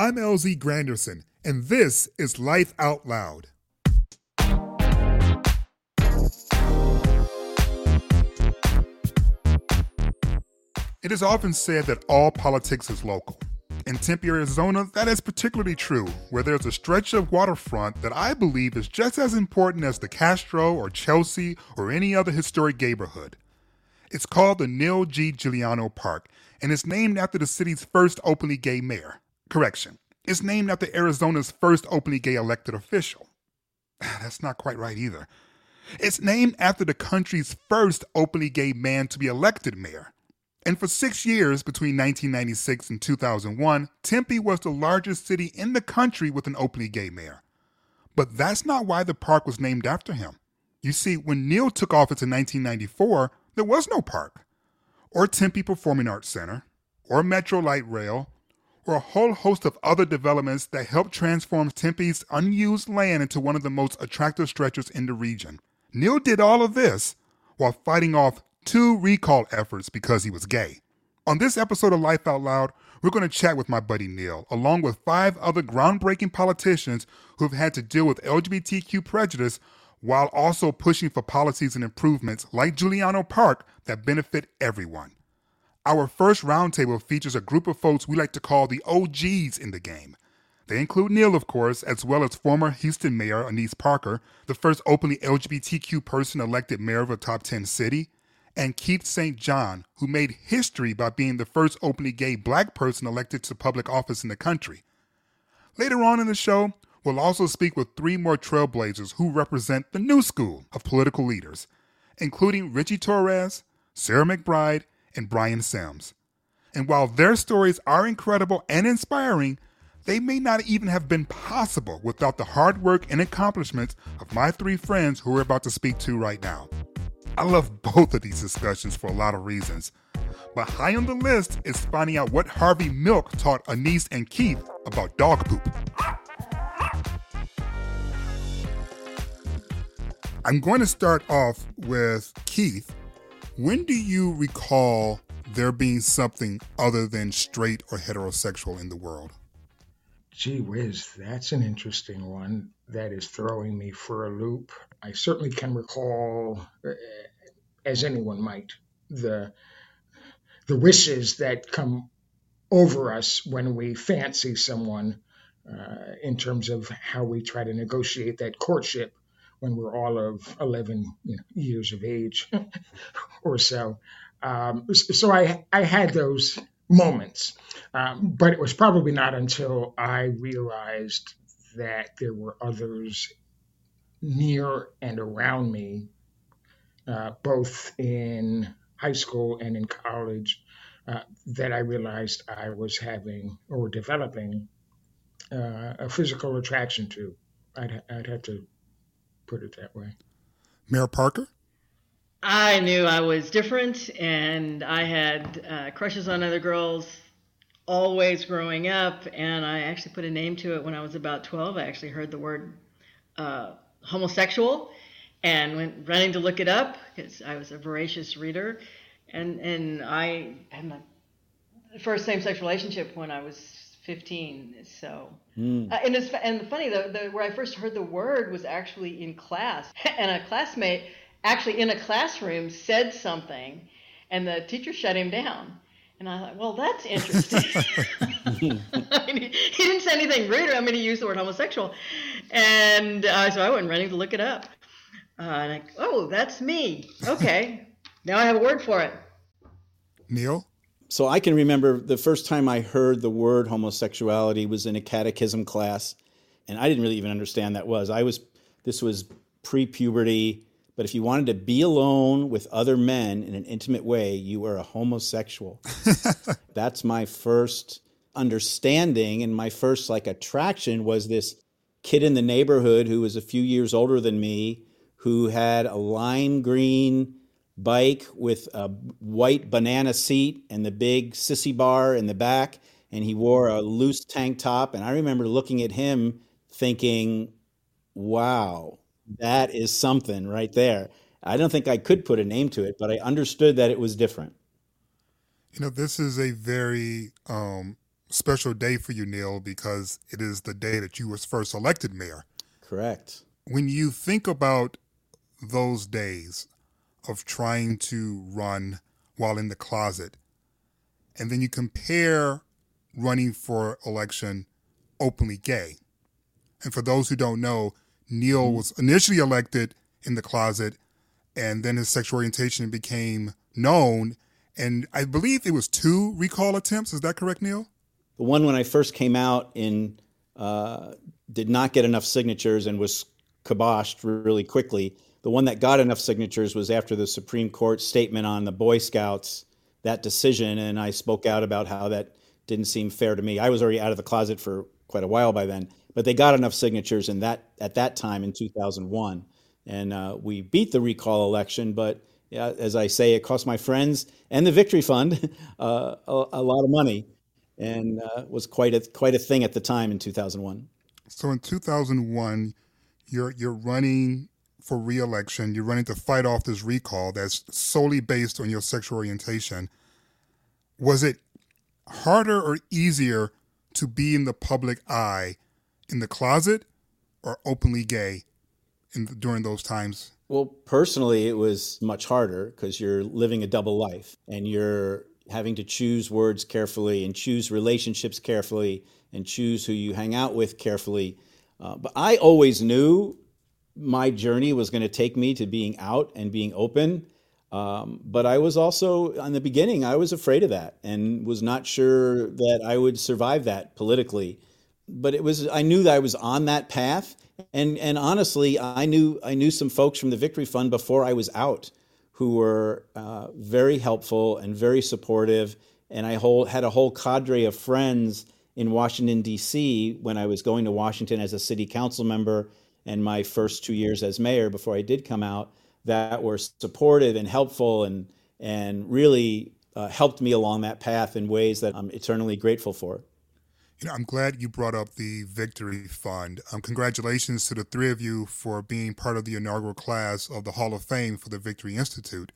I'm LZ Granderson, and this is Life Out Loud. It is often said that all politics is local. In Tempe, Arizona, that is particularly true, where there's a stretch of waterfront that I believe is just as important as the Castro or Chelsea or any other historic neighborhood. It's called the Neil G. Giuliano Park, and it's named after the city's first openly gay mayor. Correction, it's named after Arizona's first openly gay elected official. That's not quite right either. It's named after the country's first openly gay man to be elected mayor. And for six years, between 1996 and 2001, Tempe was the largest city in the country with an openly gay mayor. But that's not why the park was named after him. You see, when Neil took office in 1994, there was no park, or Tempe Performing Arts Center, or Metro Light Rail, or a whole host of other developments that helped transform Tempe's unused land into one of the most attractive stretches in the region. Neil did all of this while fighting off two recall efforts because he was gay. On this episode of Life Out Loud, we're going to chat with my buddy Neil, along with five other groundbreaking politicians who've had to deal with LGBTQ prejudice while also pushing for policies and improvements like Giuliano Park that benefit everyone. Our first roundtable features a group of folks we like to call the OGs in the game. They include Neil, of course, as well as former Houston Mayor Annise Parker, the first openly LGBTQ person elected mayor of a top 10 city, and Keith St. John, who made history by being the first openly gay black person elected to public office in the country. Later on in the show, we'll also speak with three more trailblazers who represent the new school of political leaders, including Richie Torres, Sarah McBride, and Brian Sims. And while their stories are incredible and inspiring, they may not even have been possible without the hard work and accomplishments of my three friends who we're about to speak to right now. I love both of these discussions for a lot of reasons. But high on the list is finding out what Harvey Milk taught Annise and Keith about dog poop. I'm going to start off with Keith. When do you recall there being something other than straight or heterosexual in the world? Gee whiz, that's an interesting one. That is throwing me for a loop. I certainly can recall, uh, as anyone might, the the wishes that come over us when we fancy someone uh, in terms of how we try to negotiate that courtship when we're all of 11 you know, years of age or so. Um, so I, I had those moments. Um, but it was probably not until I realized that there were others near and around me, uh, both in high school and in college, uh, that I realized I was having or developing uh, a physical attraction to. I'd, I'd have to put it that way. Mayor Parker? I knew I was different, and I had uh, crushes on other girls always growing up. And I actually put a name to it when I was about 12. I actually heard the word uh, homosexual and went running to look it up because I was a voracious reader. And, and I had my first same sex relationship when I was 15. So, mm. uh, and it's and funny though, the, where I first heard the word was actually in class, and a classmate actually in a classroom said something and the teacher shut him down. And I thought, well, that's interesting. I mean, he, didn't say anything rude. I mean, he used the word homosexual. And uh, so I went running to look it up. Uh, and I, oh, that's me. Okay. now I have a word for it. Neil? So I can remember the first time I heard the word homosexuality was in a catechism class. And I didn't really even understand that was. I was, this was pre puberty but if you wanted to be alone with other men in an intimate way, you were a homosexual. That's my first understanding and my first like attraction was this kid in the neighborhood who was a few years older than me who had a lime green bike with a white banana seat and the big sissy bar in the back and he wore a loose tank top and i remember looking at him thinking wow that is something right there. I don't think I could put a name to it, but I understood that it was different. You know, this is a very um, special day for you, Neil, because it is the day that you was first elected mayor. Correct. When you think about those days of trying to run while in the closet, and then you compare running for election openly gay. And for those who don't know, Neil mm-hmm. was initially elected in the closet, and then his sexual orientation became known. And I believe it was two recall attempts. Is that correct, Neil? The one when I first came out in uh, did not get enough signatures and was kiboshed really quickly. The one that got enough signatures was after the Supreme Court statement on the Boy Scouts, that decision, and I spoke out about how that didn't seem fair to me. I was already out of the closet for quite a while by then, but they got enough signatures in that at that time in 2001, and uh, we beat the recall election. But yeah, as I say, it cost my friends and the Victory Fund uh, a, a, lot of money, and uh, was quite a quite a thing at the time in 2001. So in 2001, you're you're running for reelection. You're running to fight off this recall that's solely based on your sexual orientation. Was it harder or easier to be in the public eye in the closet or openly gay in, during those times? Well, personally, it was much harder because you're living a double life and you're having to choose words carefully and choose relationships carefully and choose who you hang out with carefully. Uh, but I always knew my journey was going to take me to being out and being open um, but I was also, in the beginning, I was afraid of that and was not sure that I would survive that politically. But it was, I knew that I was on that path. And, and honestly, I knew, I knew some folks from the Victory Fund before I was out who were uh, very helpful and very supportive. And I whole, had a whole cadre of friends in Washington, D.C. when I was going to Washington as a city council member and my first two years as mayor before I did come out that were supportive and helpful and and really uh, helped me along that path in ways that I'm eternally grateful for. You know, I'm glad you brought up the Victory Fund. Um, congratulations to the three of you for being part of the inaugural class of the Hall of Fame for the Victory Institute.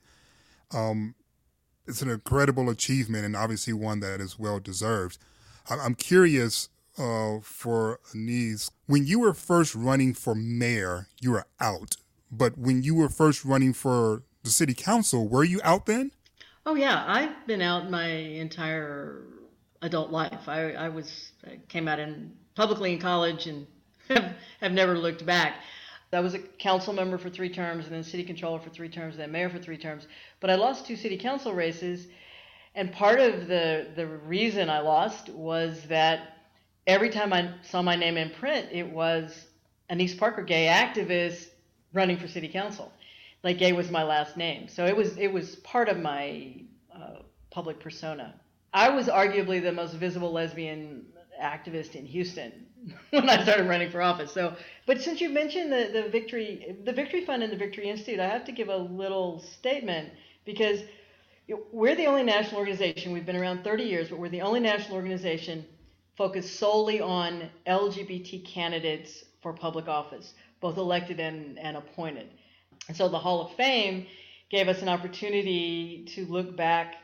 Um, it's an incredible achievement and obviously one that is well deserved. I'm curious uh, for Annise, when you were first running for mayor, you were out. But when you were first running for the city council, were you out then? Oh yeah, I've been out my entire adult life. I, I was I came out in publicly in college and have, have never looked back. I was a council member for three terms, and then city controller for three terms, and then mayor for three terms. But I lost two city council races, and part of the the reason I lost was that every time I saw my name in print, it was Annise Parker, gay activist, running for city council. Like gay was my last name, so it was it was part of my uh, public persona. I was arguably the most visible lesbian activist in Houston when I started running for office. So, but since you mentioned the, the Victory the Victory Fund and the Victory Institute, I have to give a little statement because we're the only national organization. We've been around 30 years, but we're the only national organization focused solely on LGBT candidates for public office both elected and, and appointed. And so the Hall of Fame gave us an opportunity to look back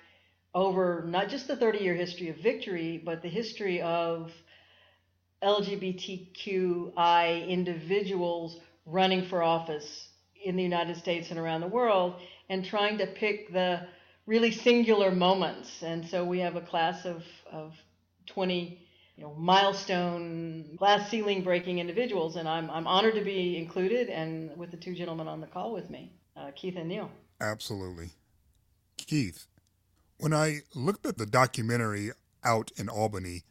over not just the 30 year history of victory, but the history of LGBTQI individuals running for office in the United States and around the world and trying to pick the really singular moments. And so we have a class of, of 20 you know, milestone glass ceiling breaking individuals, and I'm, I'm honored to be included and with the two gentlemen on the call with me, uh, Keith and Neil. Absolutely. Keith, when I looked at the documentary out in Albany,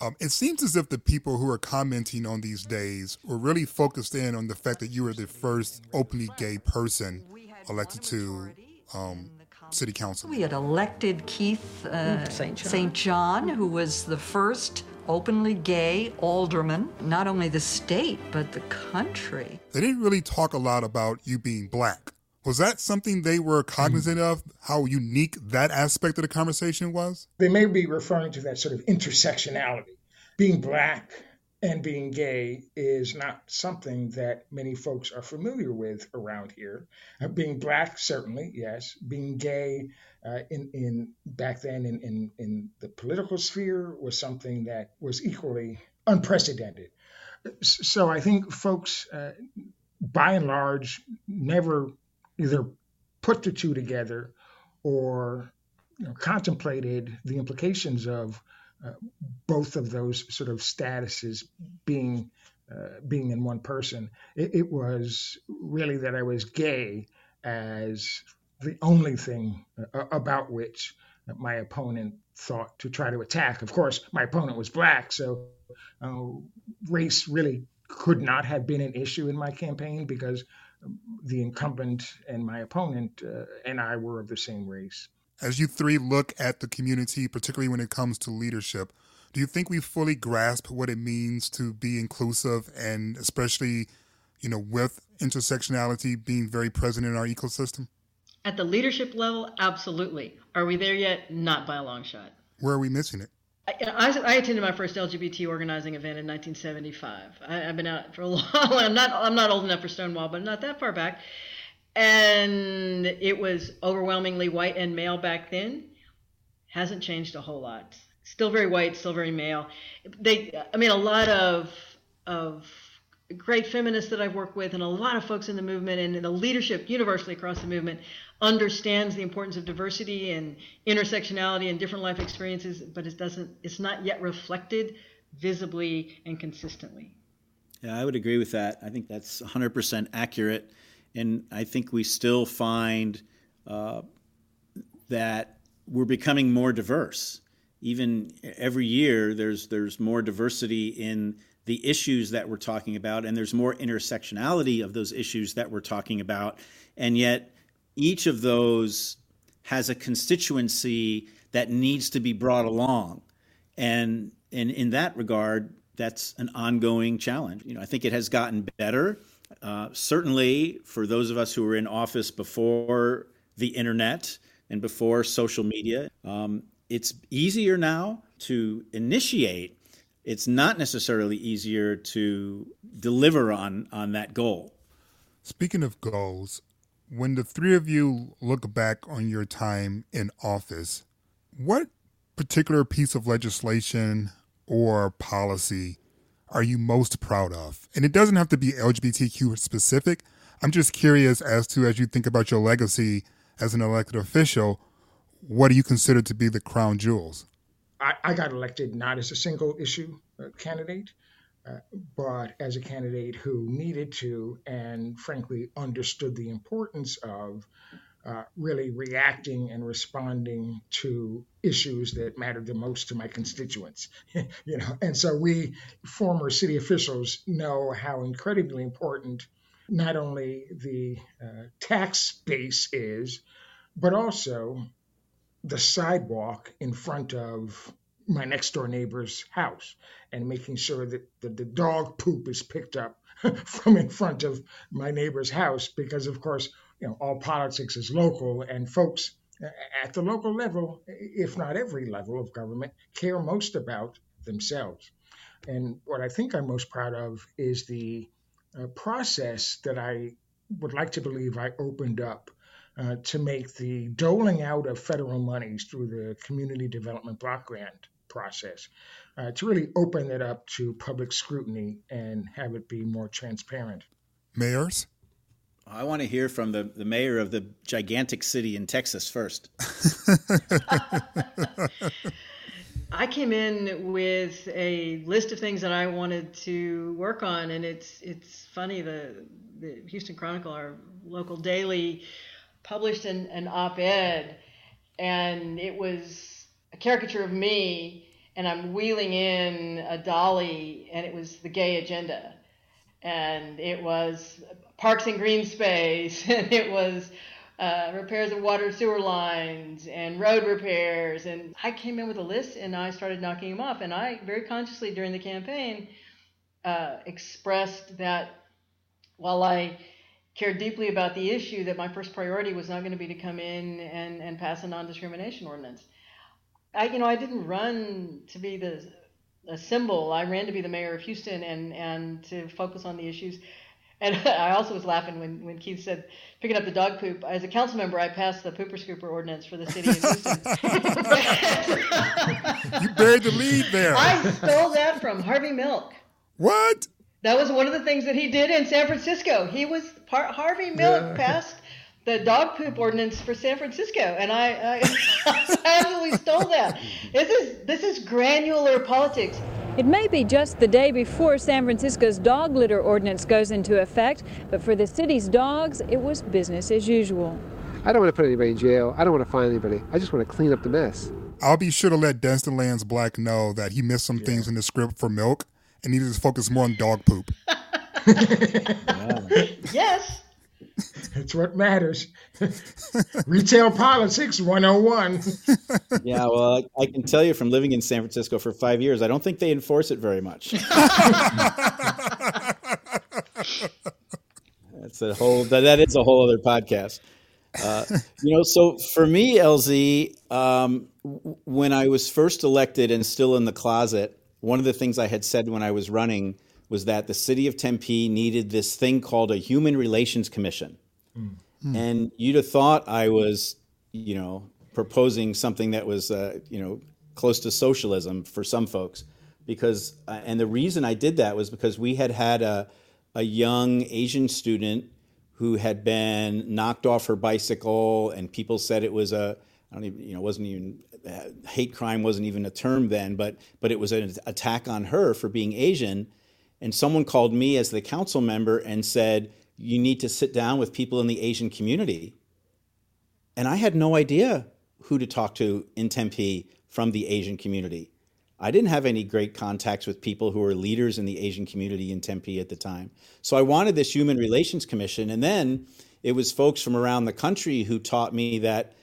um, it seems as if the people who are commenting on these days were really focused in on the fact that you were the first openly gay person elected to um, city council. We had elected Keith uh, St. John. John, who was the first openly gay alderman, not only the state, but the country. They didn't really talk a lot about you being black. Was that something they were cognizant of, how unique that aspect of the conversation was? They may be referring to that sort of intersectionality. Being black and being gay is not something that many folks are familiar with around here. Uh, being black, certainly, yes. Being gay uh, in, in back then in, in, in the political sphere was something that was equally unprecedented. So I think folks, uh, by and large, never either put the two together or you know, contemplated the implications of uh, both of those sort of statuses being uh, being in one person. It, it, was really that I was gay as the only thing uh, about which my opponent thought to try to attack. Of course, my opponent was black, so uh, race really could not have been an issue in my campaign because the incumbent and my opponent uh, and I were of the same race. As you three look at the community, particularly when it comes to leadership, do you think we fully grasp what it means to be inclusive and especially, you know, with intersectionality being very present in our ecosystem? At the leadership level, absolutely. Are we there yet? Not by a long shot. Where are we missing it? I, I, attended my first LGBT organizing event in 1975. I, have been out for a long. I'm not. I'm not old enough for Stonewall, but not that far back. And it was overwhelmingly white and male back then. Hasn't changed a whole lot. Still very white. Still very male. They. I mean, a lot of of great feminists that I've worked with, and a lot of folks in the movement and the leadership universally across the movement understands the importance of diversity and intersectionality and different life experiences, but it doesn't. It's not yet reflected visibly and consistently. Yeah, I would agree with that. I think that's 100% accurate, and I think we still find uh, that we're becoming more diverse. Even every year, there's there's more diversity in the issues that we're talking about, and there's more intersectionality of those issues that we're talking about, and yet each of those has a constituency that needs to be brought along. And, and in that regard, that's an ongoing challenge. You know, I think it has gotten better. Uh, certainly, for those of us who were in office before the internet and before social media, um, it's easier now to initiate. It's not necessarily easier to deliver on on that goal. Speaking of goals, when the three of you look back on your time in office, what particular piece of legislation or policy are you most proud of? And it doesn't have to be LGBTQ specific. I'm just curious as to, as you think about your legacy as an elected official, what do you consider to be the crown jewels? I, I got elected not as a single issue uh, candidate, uh, but as a candidate who needed to and frankly understood the importance of uh, really reacting and responding to issues that mattered the most to my constituents you know? And so we former city officials know how incredibly important not only the uh, tax base is but also the sidewalk in front of my next door neighbor's house and making sure that the, the dog poop is picked up from in front of my neighbor's house because of course you know all politics is local and folks at the local level if not every level of government care most about themselves. And what i think i'm most proud of is the uh, process that i would like to believe i opened up uh, to make the doling out of federal monies through the community development block grant process uh, to really open it up to public scrutiny and have it be more transparent. Mayors? I want to hear from the, the mayor of the gigantic city in Texas first. I came in with a list of things that I wanted to work on, and it's it's funny the the Houston Chronicle, our local daily, published an, an op-ed, and it was caricature of me and I'm wheeling in a dolly, and it was the gay agenda. And it was parks and green space, and it was uh, repairs of water sewer lines and road repairs. And I came in with a list and I started knocking them off. And I very consciously during the campaign uh, expressed that while I cared deeply about the issue, that my first priority was not going to be to come in and, and pass a non discrimination ordinance. I, you know, I didn't run to be the a symbol. I ran to be the mayor of Houston and and to focus on the issues. And I also was laughing when, when Keith said picking up the dog poop. As a council member, I passed the pooper scooper ordinance for the city of Houston. you buried the lead there. I stole that from Harvey Milk. What? That was one of the things that he did in San Francisco. He was part, Harvey Milk yeah. passed the dog poop ordinance for San Francisco, and I, I absolutely stole that. This is this is granular politics. It may be just the day before San Francisco's dog litter ordinance goes into effect, but for the city's dogs, it was business as usual. I don't want to put anybody in jail. I don't want to find anybody. I just want to clean up the mess. I'll be sure to let Dustin Lance Black know that he missed some yeah. things in the script for milk and needed to focus more on dog poop. yes. That's what matters. Retail politics 101. yeah, well, I, I, can tell you from living in San Francisco for five years, I don't think they enforce it very much. That's a whole. That, that is a whole other podcast. Uh, you know, so for me, LZ, um, when I was first elected and still in the closet, one of the things I had said when I was running was that the city of Tempe needed this thing called a human relations commission. Mm. And you'd have thought I was, you know, proposing something that was, uh, you know, close to socialism for some folks. Because, uh, and the reason I did that was because we had had a, a young Asian student who had been knocked off her bicycle, and people said it was a, I don't even, you know, wasn't even uh, hate crime wasn't even a term then, but but it was an attack on her for being Asian, and someone called me as the council member and said, You need to sit down with people in the Asian community. And I had no idea who to talk to in Tempe from the Asian community. I didn't have any great contacts with people who were leaders in the Asian community in Tempe at the time. So I wanted this Human Relations Commission. And then it was folks from around the country who taught me that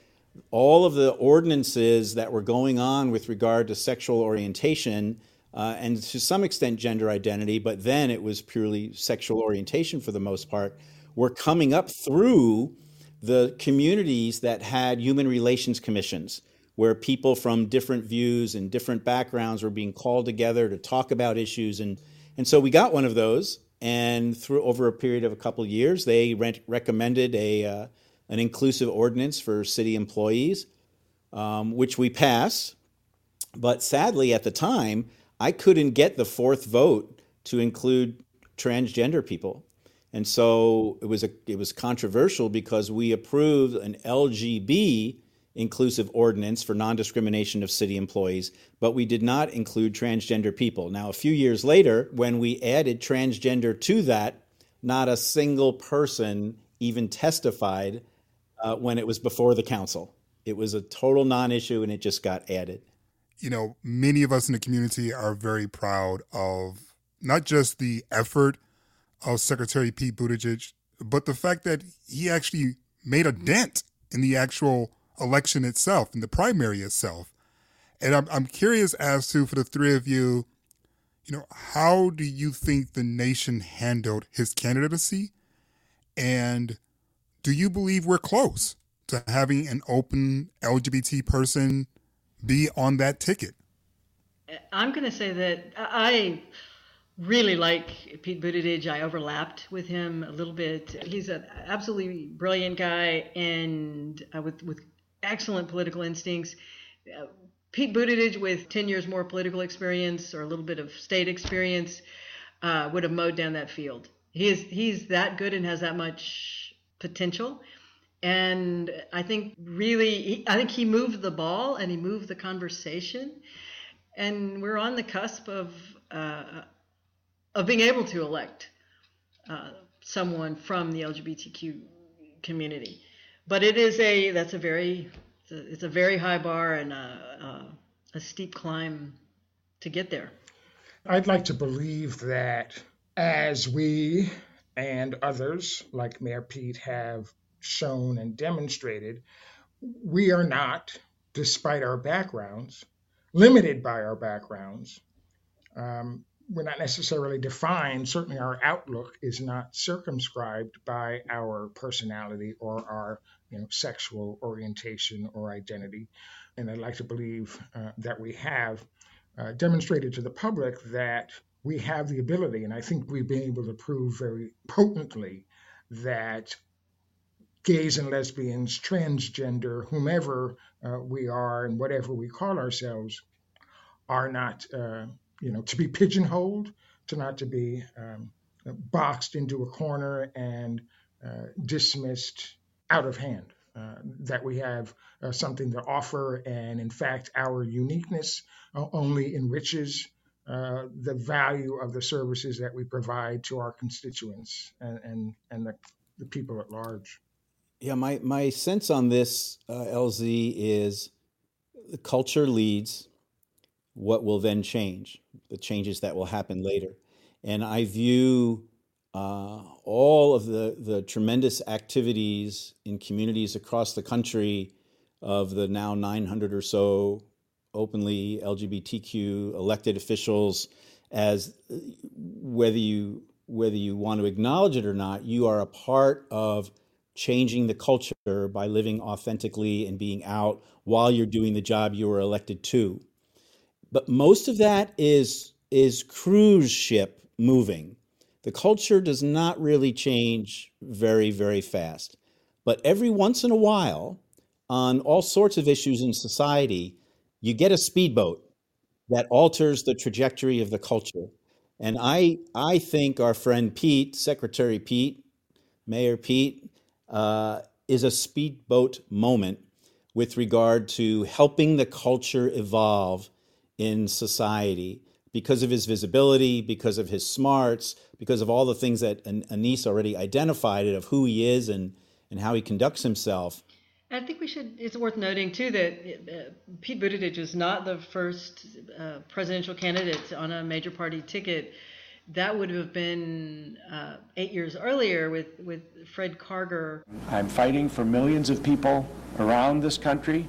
all of the ordinances that were going on with regard to sexual orientation uh, and to some extent gender identity, but then it was purely sexual orientation for the most part, were coming up through the communities that had human relations commissions, where people from different views and different backgrounds were being called together to talk about issues. And, and so we got one of those, and through over a period of a couple of years, they re- recommended a, uh, an inclusive ordinance for city employees, um, which we passed. But sadly, at the time, I couldn't get the fourth vote to include transgender people. And so it was a, it was controversial because we approved an LGB inclusive ordinance for non-discrimination of city employees, but we did not include transgender people. Now, a few years later, when we added transgender to that, not a single person even testified uh, when it was before the council. It was a total non-issue, and it just got added you know, many of us in the community are very proud of not just the effort of Secretary Pete Buttigieg, but the fact that he actually made a mm-hmm. dent in the actual election itself, in the primary itself. And I'm, I'm curious as to, for the three of you, you know, how do you think the nation handled his candidacy? And do you believe we're close to having an open LGBT person be on that ticket? I'm going to say that I really like Pete Buttigieg. I overlapped with him a little bit. He's an absolutely brilliant guy and uh, with with excellent political instincts. Uh, Pete Buttigieg, with 10 years more political experience or a little bit of state experience, uh, would have mowed down that field. He is he's that good and has that much potential and I think really, I think he moved the ball and he moved the conversation, and we're on the cusp of uh, of being able to elect uh, someone from the LGBTQ community. But it is a that's a very it's a, it's a very high bar and a, a, a steep climb to get there. I'd like to believe that as we and others like Mayor Pete have shown and demonstrated, we are not, despite our backgrounds, limited by our backgrounds. Um, we're not necessarily defined. Certainly, our outlook is not circumscribed by our personality or our you know, sexual orientation or identity. And I'd like to believe uh, that we have uh, demonstrated to the public that we have the ability, and I think we've been able to prove very potently that gays and lesbians, transgender, whomever uh, we are, and whatever we call ourselves, are not, uh, you know, to be pigeonholed, to not to be um, boxed into a corner and uh, dismissed out of hand. Uh, that we have uh, something to offer, and in fact, our uniqueness uh, only enriches the value of the services that we provide to our constituents and and, and the, the people at large. Yeah, my, my sense on this, uh, LZ, is the culture leads what will then change, the changes that will happen later. And I view uh, all of the, the tremendous activities in communities across the country of the now 900 or so openly LGBTQ elected officials as whether you whether you want to acknowledge it or not, you are a part of changing the culture by living authentically and being out while you're doing the job you were elected to. But most of that is is cruise ship moving. The culture does not really change very, very fast. But every once in a while, on all sorts of issues in society, you get a speedboat that alters the trajectory of the culture. And I, I think our friend Pete, Secretary Pete, Mayor Pete, uh, is a speedboat moment with regard to helping the culture evolve in society because of his visibility, because of his smarts, because of all the things that Annise already identified of who he is and, and how he conducts himself. I think we should. It's worth noting too that uh, Pete Buttigieg was not the first uh, presidential candidate on a major party ticket. That would have been uh, eight years earlier with with Fred Karger. I'm fighting for millions of people around this country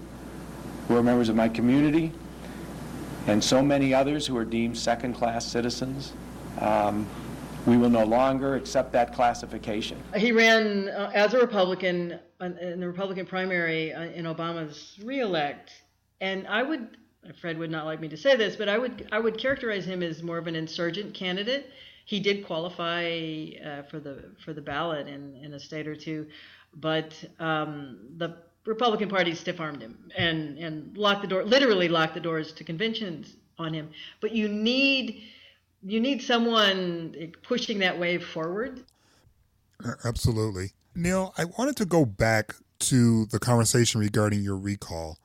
who are members of my community and so many others who are deemed second-class citizens. Um, we will no longer accept that classification. He ran uh, as a Republican in the Republican primary uh, in Obama's reelect, and I would, Fred would not like me to say this, but I would, I would characterize him as more of an insurgent candidate. He did qualify uh, for the for the ballot in, in a state or two, but um, the Republican Party stiff armed him and and locked the door, literally locked the doors to conventions on him. But you need you need someone pushing that wave forward. Absolutely, Neil. I wanted to go back to the conversation regarding your recall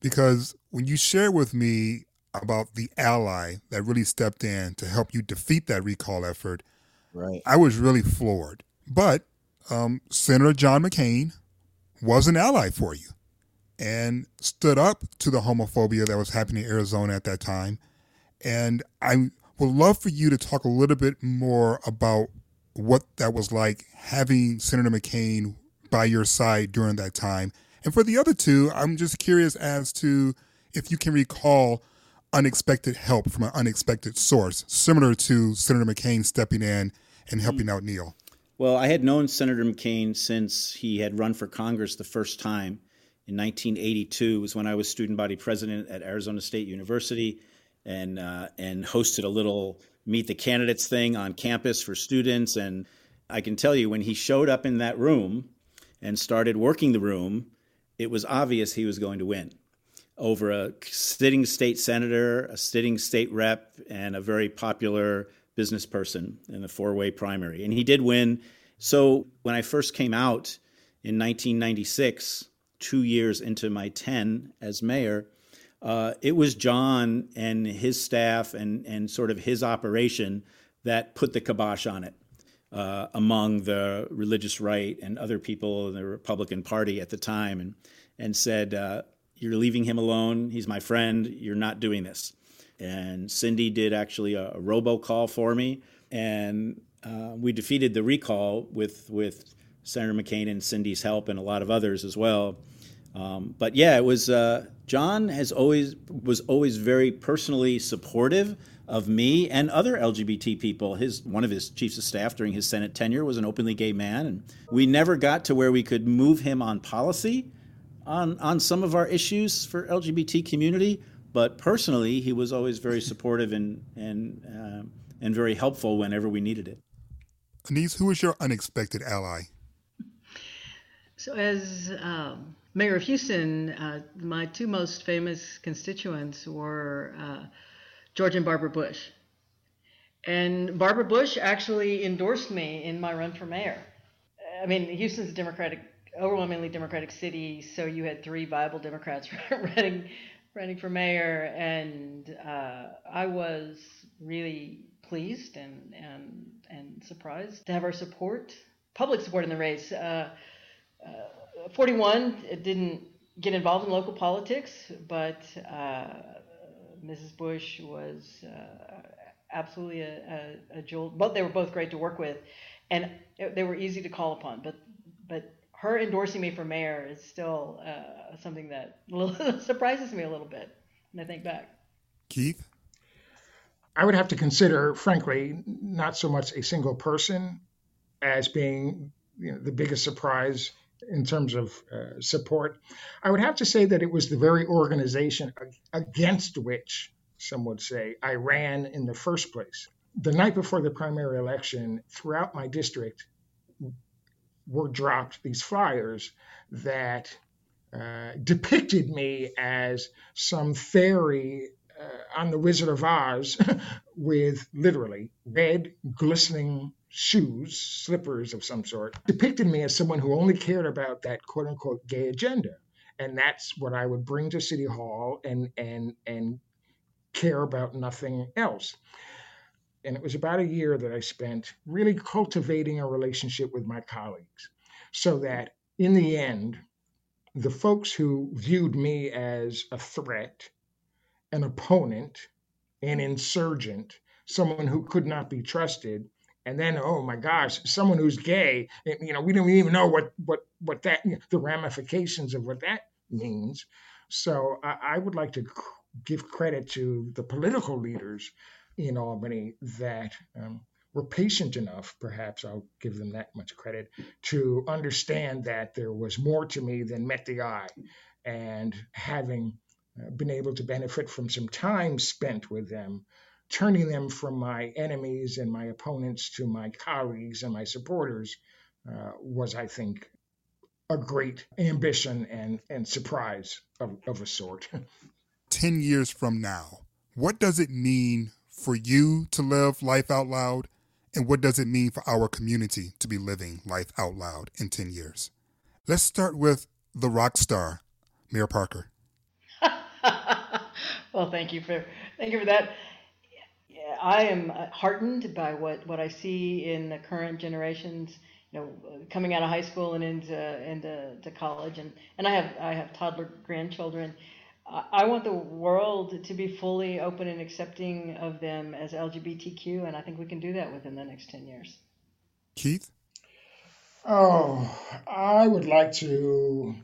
because when you shared with me about the ally that really stepped in to help you defeat that recall effort, right? I was really floored. But um, Senator John McCain was an ally for you and stood up to the homophobia that was happening in Arizona at that time. And I would love for you to talk a little bit more about what that was like having Senator McCain by your side during that time. And for the other two, I'm just curious as to if you can recall unexpected help from an unexpected source, similar to Senator McCain stepping in and helping out Neil. Well, I had known Senator McCain since he had run for Congress the first time in 1982. It was when I was student body president at Arizona State University, and uh, and hosted a little meet the candidates thing on campus for students. And I can tell you, when he showed up in that room and started working the room, it was obvious he was going to win over a sitting state senator, a sitting state rep, and a very popular business person in the four way primary. And he did win. So when I first came out in 1996, two years into my 10 as mayor, uh, it was John and his staff and, and sort of his operation that put the kibosh on it uh, among the religious right and other people in the Republican Party at the time and, and said, uh, You're leaving him alone. He's my friend. You're not doing this. And Cindy did actually a, a robocall for me, and uh, we defeated the recall with with Senator McCain and Cindy's help, and a lot of others as well. Um, but yeah, it was uh, John has always was always very personally supportive of me and other LGBT people. His one of his chiefs of staff during his Senate tenure was an openly gay man, and we never got to where we could move him on policy on on some of our issues for LGBT community but personally, he was always very supportive and and uh, and very helpful whenever we needed it. Annise, who is your unexpected ally? So, as um, mayor of Houston, uh, my two most famous constituents were uh, George and Barbara Bush. And Barbara Bush actually endorsed me in my run for mayor. I mean, Houston's a Democratic, overwhelmingly Democratic city, so you had three viable Democrats running running for mayor, and uh, I was really pleased and and and surprised to have our support, public support in the race. Uh, uh, 41 didn't get involved in local politics, but uh, Mrs. Bush was uh, absolutely a, a, a jewel. Both they were both great to work with, and they were easy to call upon. But but her endorsing me for mayor is still uh, something that surprises me a little bit when I think back. Keith? I would have to consider, frankly, not so much a single person as being you know, the biggest surprise in terms of uh, support. I would have to say that it was the very organization against which, some would say, I ran in the first place. The night before the primary election, throughout my district, were dropped these flyers that uh, depicted me as some fairy uh, on the Wizard of Oz with literally red, glistening shoes, slippers of some sort, depicted me as someone who only cared about that quote unquote gay agenda. And that's what I would bring to City Hall and and and care about nothing else. And it was about a year that I spent really cultivating a relationship with my colleagues so that in the end, the folks who viewed me as a threat, an opponent, an insurgent, someone who could not be trusted, and then oh my gosh, someone who's gay, you know, we don't even know what what what that the ramifications of what that means. So I, I would like to give credit to the political leaders in Albany that um, were patient enough, perhaps I'll give them that much credit, to understand that there was more to me than met the eye. And having uh, been able to benefit from some time spent with them, turning them from my enemies and my opponents to my colleagues and my supporters uh, was, I think, a great ambition and, and surprise of, of a sort. 10 years from now, what does it mean for you to live life out loud and what does it mean for our community to be living life out loud in 10 years? Let's start with the rock star, Mayor Parker. well, thank you for thank you for that. I am heartened by what, what I see in the current generations, you know, coming out of high school and into into to college, and, and I have I have toddler grandchildren, I want the world to be fully open and accepting of them as LGBTQ, and I think we can do that within the next 10 years. Keith? Oh, I would like to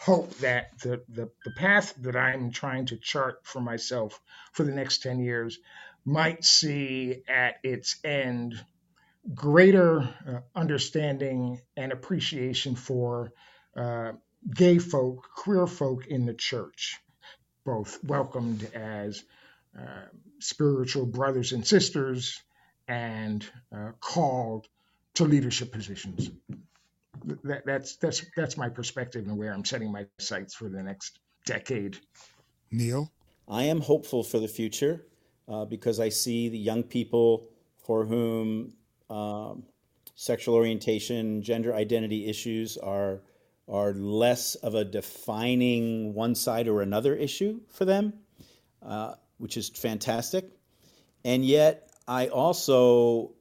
hope that the, the, the path that I'm trying to chart for myself for the next 10 years might see at its end greater uh, understanding and appreciation for uh, gay folk, queer folk in the church both welcomed as uh, spiritual brothers and sisters and uh, called to leadership positions. That, that's that's that's my perspective and where I'm setting my sights for the next decade. Neil, I am hopeful for the future uh, because I see the young people for whom um, sexual orientation, gender identity issues are are less of a defining one side or another issue for them, uh, which is fantastic. And yet, I also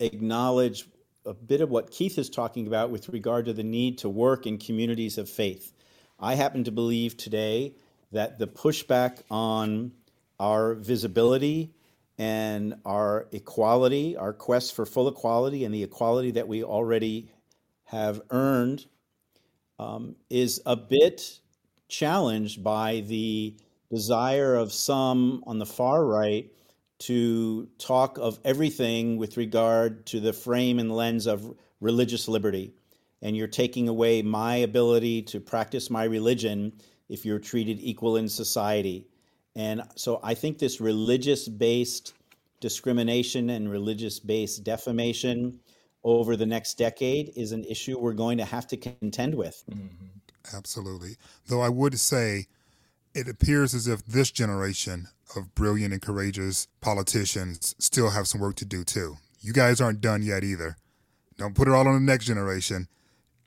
acknowledge a bit of what Keith is talking about with regard to the need to work in communities of faith. I happen to believe today that the pushback on our visibility and our equality, our quest for full equality, and the equality that we already have earned um, is a bit challenged by the desire of some on the far right to talk of everything with regard to the frame and lens of religious liberty. And you're taking away my ability to practice my religion if you're treated equal in society. And so I think this religious based discrimination and religious based defamation over the next decade is an issue we're going to have to contend with. Mm-hmm. Absolutely. Though I would say it appears as if this generation of brilliant and courageous politicians still have some work to do too. You guys aren't done yet either. Don't put it all on the next generation.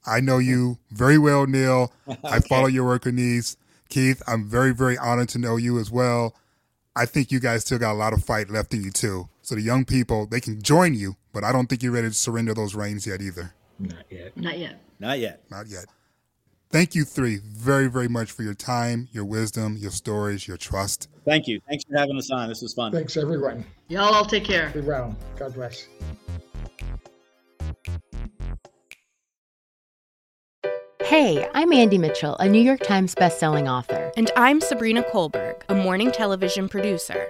I know you very well, Neil. okay. I follow your work, Annise. Keith, I'm very, very honored to know you as well. I think you guys still got a lot of fight left in you too. So the young people, they can join you, but I don't think you're ready to surrender those reins yet either. Not yet. Not yet. Not yet. Not yet. Thank you three very, very much for your time, your wisdom, your stories, your trust. Thank you. Thanks for having us on. This was fun. Thanks, everyone. Y'all all take care. Be well. God bless. Hey, I'm Andie Mitchell, a New York Times bestselling author. And I'm Sabrina Kohlberg, a morning television producer.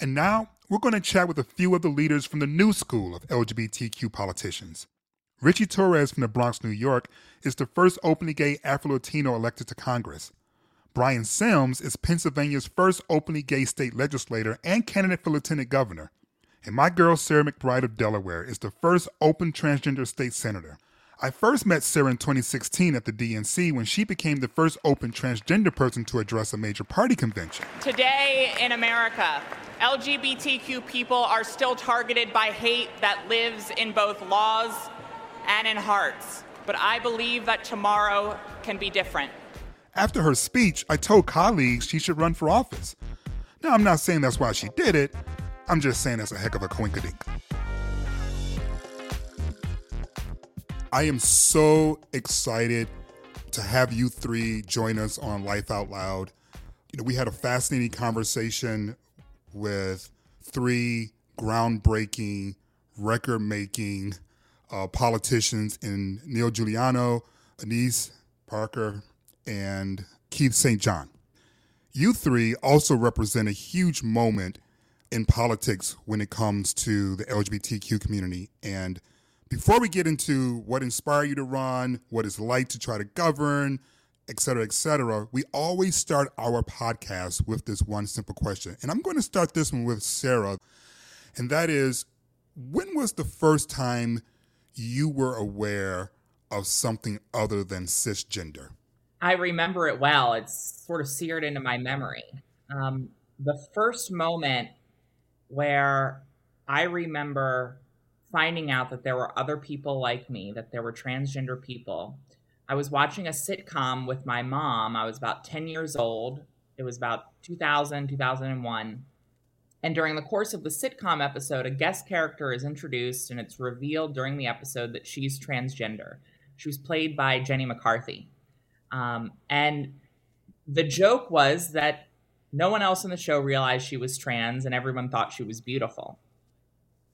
And now we're going to chat with a few of the leaders from the new school of LGBTQ politicians. Richie Torres from the Bronx, New York, is the first openly gay Afro Latino elected to Congress. Brian Sims is Pennsylvania's first openly gay state legislator and candidate for lieutenant governor. And my girl Sarah McBride of Delaware is the first open transgender state senator. I first met Sarah in 2016 at the DNC when she became the first open transgender person to address a major party convention. Today in America, LGBTQ people are still targeted by hate that lives in both laws and in hearts. But I believe that tomorrow can be different. After her speech, I told colleagues she should run for office. Now, I'm not saying that's why she did it, I'm just saying that's a heck of a coinkydink. I am so excited to have you three join us on Life Out Loud. You know, we had a fascinating conversation with three groundbreaking, record making uh, politicians in Neil Giuliano, Annise Parker, and Keith St. John. You three also represent a huge moment in politics when it comes to the LGBTQ community. And before we get into what inspired you to run, what it's like to try to govern, et cetera, et cetera, we always start our podcast with this one simple question. And I'm going to start this one with Sarah. And that is when was the first time you were aware of something other than cisgender? I remember it well. It's sort of seared into my memory. Um, the first moment where I remember finding out that there were other people like me, that there were transgender people. I was watching a sitcom with my mom. I was about 10 years old. It was about 2000, 2001. And during the course of the sitcom episode, a guest character is introduced, and it's revealed during the episode that she's transgender. She was played by Jenny McCarthy. Um, and the joke was that no one else in the show realized she was trans, and everyone thought she was beautiful.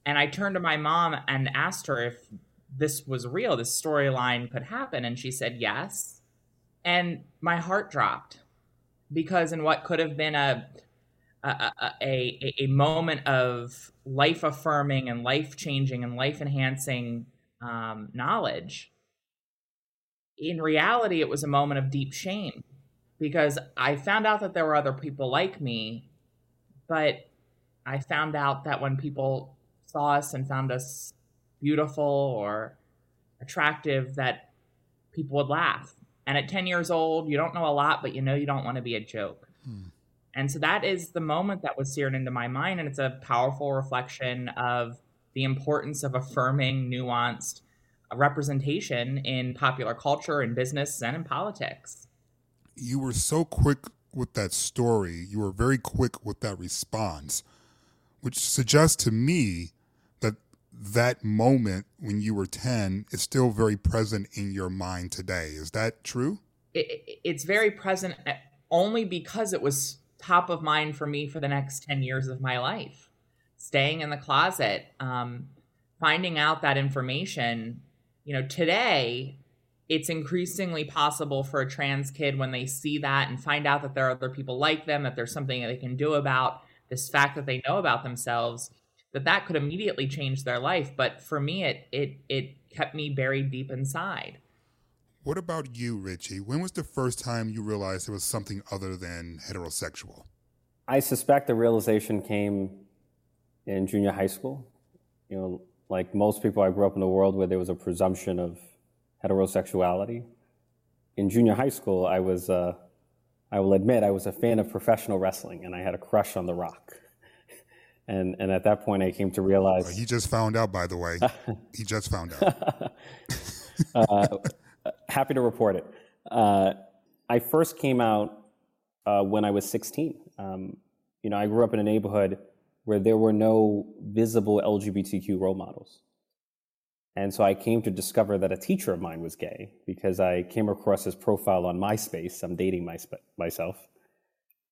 And I turned to my mom and asked her if this was real, this storyline could happen. And she said yes. And my heart dropped because in what could have been a a, a, a moment of life affirming and life changing and life enhancing um, knowledge, in reality, it was a moment of deep shame because I found out that there were other people like me, but I found out that when people saw us and found us beautiful or attractive that people would laugh. And at 10 years old, you don't know a lot, but you know you don't want to be a joke. Hmm. And so that is the moment that was seared into my mind. And it's a powerful reflection of the importance of affirming nuanced representation in popular culture, in business, and in politics. You were so quick with that story. You were very quick with that response, which suggests to me that moment when you were 10 is still very present in your mind today. Is that true? It, it's very present only because it was top of mind for me for the next 10 years of my life. Staying in the closet, um, finding out that information, you know, today it's increasingly possible for a trans kid when they see that and find out that there are other people like them, that there's something that they can do about this fact that they know about themselves, that that could immediately change their life. But for me, it it it kept me buried deep inside. What about you, Richie? When was the first time you realized there was something other than heterosexual? I suspect the realization came in junior high school. You know, like most people, I grew up in a world where there was a presumption of heterosexuality. In junior high school, I was, uh, I will admit, I was a fan of professional wrestling, and I had a crush on The Rock. And and at that point, I came to realize he just found out. By the way, he just found out. uh, happy to report it. Uh, I first came out uh, when I was 16. Um, you know, I grew up in a neighborhood where there were no visible LGBTQ role models. And so I came to discover that a teacher of mine was gay because I came across his profile on MySpace. I'm dating my, myself.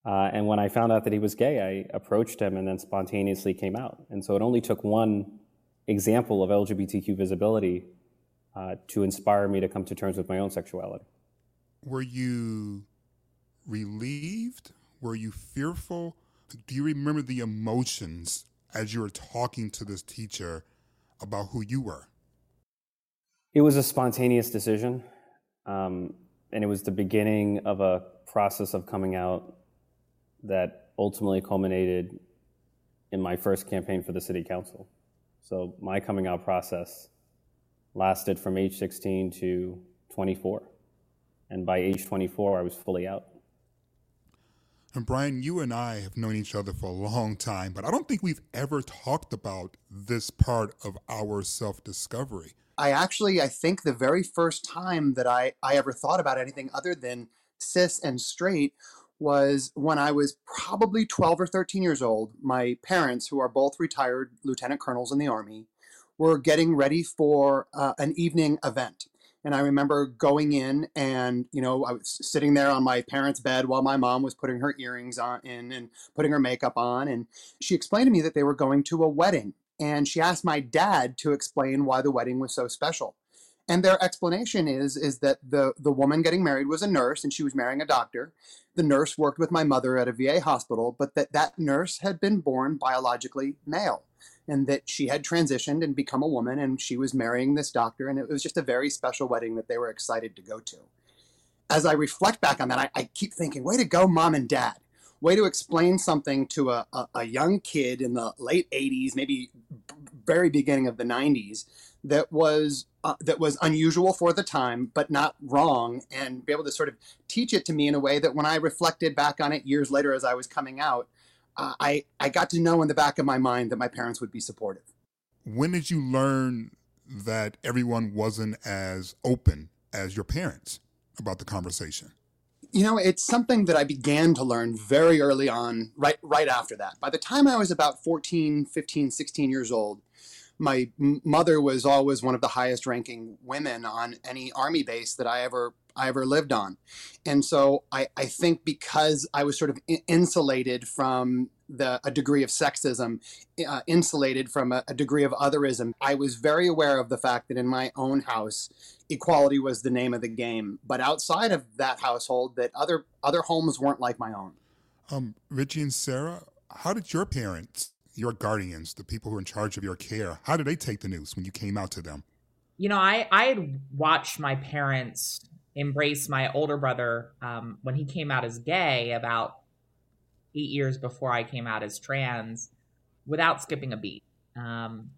Uh, and when I found out that he was gay, I approached him and then spontaneously came out. And so it only took one example of LGBTQ visibility uh, to inspire me to come to terms with my own sexuality. Were you relieved? Were you fearful? Do you remember the emotions as you were talking to this teacher about who you were? It was a spontaneous decision, um, and it was the beginning of a process of coming out that ultimately culminated in my first campaign for the city council. So my coming out process lasted from age 16 to 24. And by age 24, I was fully out. And Brian, you and I have known each other for a long time, but I don't think we've ever talked about this part of our self discovery. I actually, I think the very first time that I, I ever thought about anything other than cis and straight was when I was probably 12 or 13 years old. My parents, who are both retired lieutenant colonels in the Army, were getting ready for uh, an evening event. And I remember going in and, you know, I was sitting there on my parents' bed while my mom was putting her earrings on in and putting her makeup on. And she explained to me that they were going to a wedding and she asked my dad to explain why the wedding was so special. And their explanation is is that the the woman getting married was a nurse and she was marrying a doctor. The nurse worked with my mother at a VA hospital, but that that nurse had been born biologically male and that she had transitioned and become a woman and she was marrying this doctor and it was just a very special wedding that they were excited to go to. As I reflect back on that, I, I keep thinking, way to go, mom and dad way to explain something to a, a, a young kid in the late 80s, maybe very beginning of the 90s, that was uh, that was unusual for the time, but not wrong, and be able to sort of teach it to me in a way that when I reflected back on it years later as I was coming out, uh, I I got to know in the back of my mind that my parents would be supportive. When did you learn that everyone wasn't as open as your parents about the conversation? You know, it's something that I began to learn very early on, right right after that. By the time I was about 14, 15, 16 years old, my mother was always one of the highest ranking women on any army base that I ever I ever lived on. And so I, I think because I was sort of insulated from the a degree of sexism, uh, insulated from a, a degree of otherism, I was very aware of the fact that in my own house, equality was the name of the game. But outside of that household, that other other homes weren't like my own. Um, Richie and Sarah, how did your parents, your guardians, the people who are in charge of your care, how did they take the news when you came out to them? You know, I I had watched my parents embrace my older brother um, when he came out as gay about eight years before I came out as trans without skipping a beat. Um,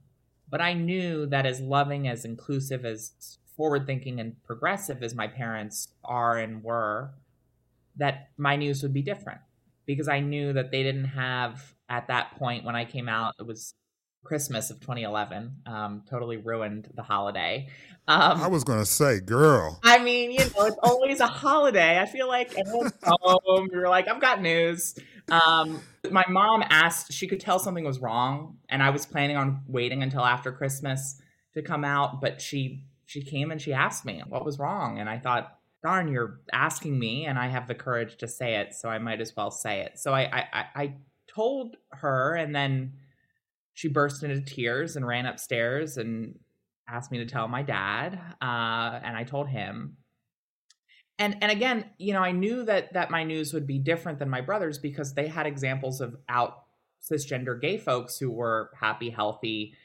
but I knew that as loving, as inclusive, as forward thinking and progressive as my parents are and were, that my news would be different because I knew that they didn't have at that point when I came out, it was Christmas of 2011. Um, totally ruined the holiday. Um, I was going to say, girl. I mean, you know, it's always a holiday. I feel like everyone's home. You're like, I've got news. Um, my mom asked, she could tell something was wrong, and I was planning on waiting until after Christmas to come out, but she she came and she asked me what was wrong, and I thought darn, you're asking me, and I have the courage to say it, so I might as well say it. So I, I, I told her, and then she burst into tears and ran upstairs and asked me to tell my dad, uh, and I told him. And and again, you know, I knew that that my news would be different than my brothers because they had examples of out cisgender gay folks who were happy, healthy,